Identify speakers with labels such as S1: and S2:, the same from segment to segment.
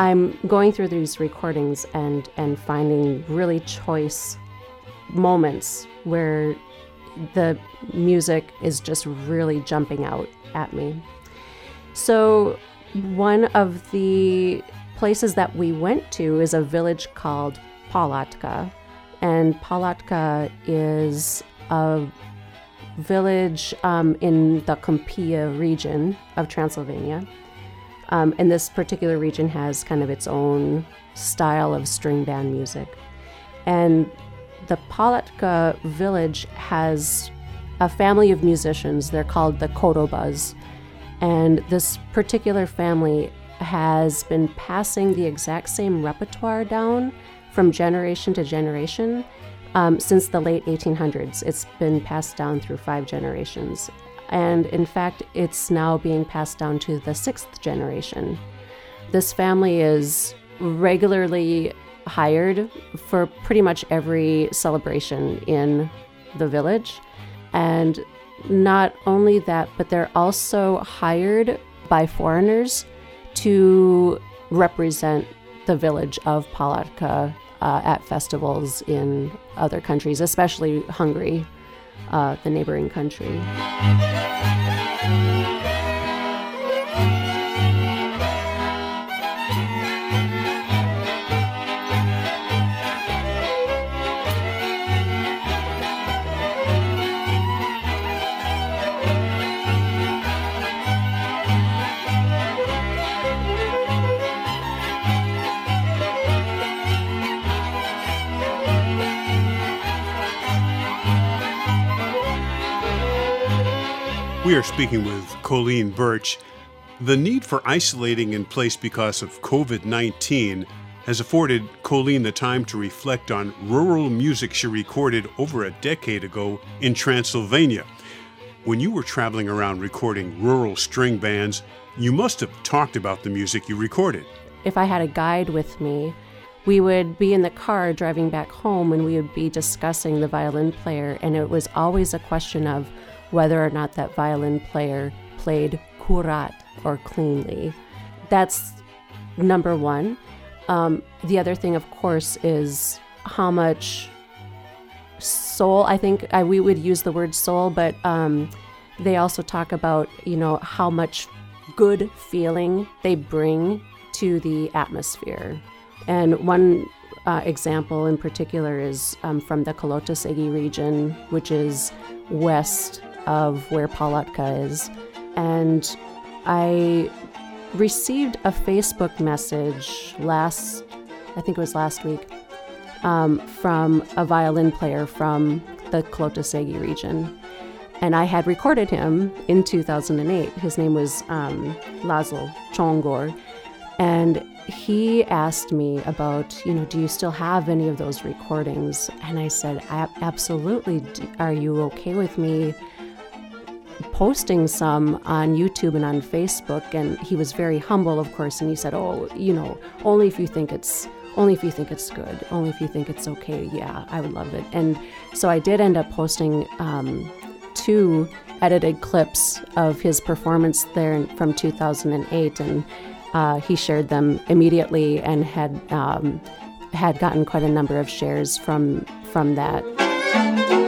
S1: I'm going through these recordings and and finding really choice moments where the music is just really jumping out at me. So one of the places that we went to is a village called Palatka. And Palatka is a village um, in the Câmpia region of Transylvania. Um, and this particular region has kind of its own style of string band music. And the Palatka village has a family of musicians. They're called the Kodobas. And this particular family has been passing the exact same repertoire down from generation to generation um, since the late 1800s. It's been passed down through five generations. And in fact, it's now being passed down to the sixth generation. This family is regularly hired for pretty much every celebration in the village. And not only that, but they're also hired by foreigners to represent the village of Palatka uh, at festivals in other countries, especially Hungary, uh, the neighboring country.
S2: We are speaking with Colleen Bertsch. The need for isolating in place because of COVID 19 has afforded Colleen the time to reflect on rural music she recorded over a decade ago in Transylvania. When you were traveling around recording rural string bands, you must have talked about the music you recorded.
S1: If I had a guide with me, we would be in the car driving back home and we would be discussing the violin player, and it was always a question of whether or not that violin player played curat or cleanly. That's number one. Um, the other thing, of course, is how much soul. I think I, we would use the word soul, but um, they also talk about you know how much good feeling they bring to the atmosphere. And one uh, example in particular is um, from the Kalotaszegi region, which is west of where Palatka is. And I received a Facebook message last, I think it was last week, um, from a violin player from the Kalotaszegi region. And I had recorded him in 2008. His name was um, Laszlo Csongor. And he asked me about, you know, do you still have any of those recordings? And I said, absolutely. Are you okay with me posting some on YouTube and on Facebook, and he was very humble, of course, and he said, "Oh, you know, only if you think it's." Only if you think it's good, only if you think it's okay. Yeah, I would love it. And so I did end up posting um, two edited clips of his performance there from 2008, and uh, he shared them immediately and had um, had gotten quite a number of shares from from that.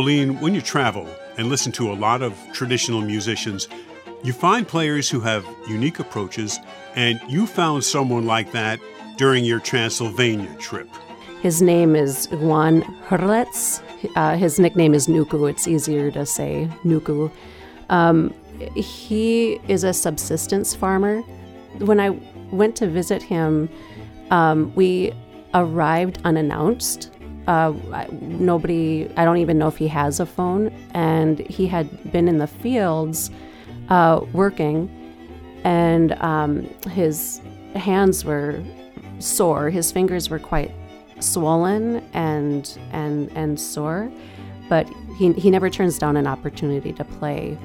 S2: Colleen, when you travel and listen to a lot of traditional musicians, you find players who have unique approaches, and you found someone like that during your Transylvania trip.
S1: His name is Juan Hrlec. Uh, his nickname is Nuku. It's easier to say Nuku. Um, he is a subsistence farmer. When I went to visit him, um, we arrived unannounced. Uh, nobody, I don't even know if he has a phone. And he had been in the fields uh, working, and um, his hands were sore. His fingers were quite swollen and and and sore, but he, he never turns down an opportunity to play.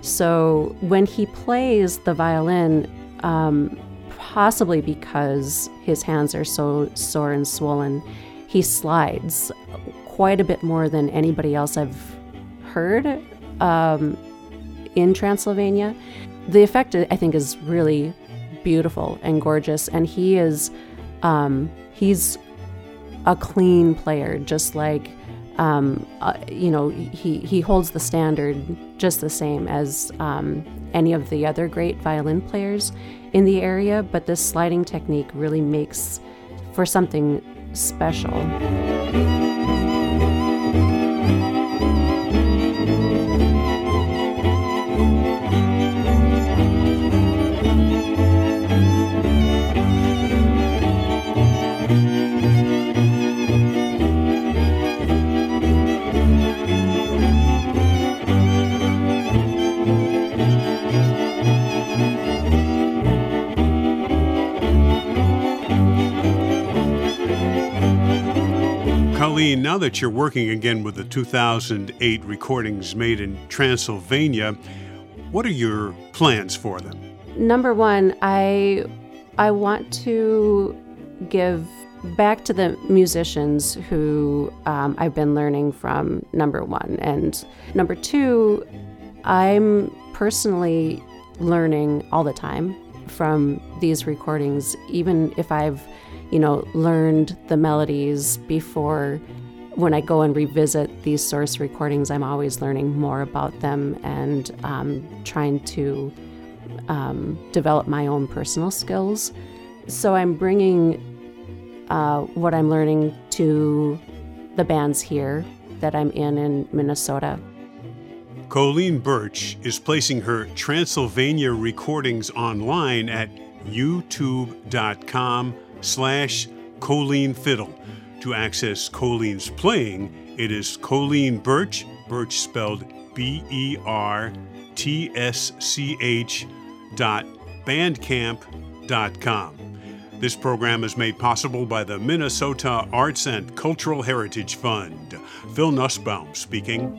S1: So when he plays the violin, um, possibly because his hands are so sore and swollen, he slides quite a bit more than anybody else I've heard um, in Transylvania. The effect, I think, is really beautiful and gorgeous, and he is um, he's a clean player, just like um, uh, you know he he holds the standard just the same as um, any of the other great violin players in the area. But this sliding technique really makes for something special.
S2: Now that you're working again with the 2008 recordings made in Transylvania, what are your plans for them?
S1: Number one, I I want to give back to the musicians who um, I've been learning from. Number one, and number two, I'm personally learning all the time from these recordings, even if I've you know, learned the melodies before when I go and revisit these source recordings, I'm always learning more about them and um, trying to um, develop my own personal skills. So I'm bringing uh, what I'm learning to the bands here that I'm in in Minnesota.
S2: Colleen Bertsch is placing her Transylvania recordings online at youtube.com slash Colleen Fiddle. To access Colleen's playing, it is Colleen Bertsch, Bertsch spelled B E R T S C H dot bandcamp dot com. This program is made possible by the Minnesota Arts and Cultural Heritage Fund. Phil Nusbaum speaking.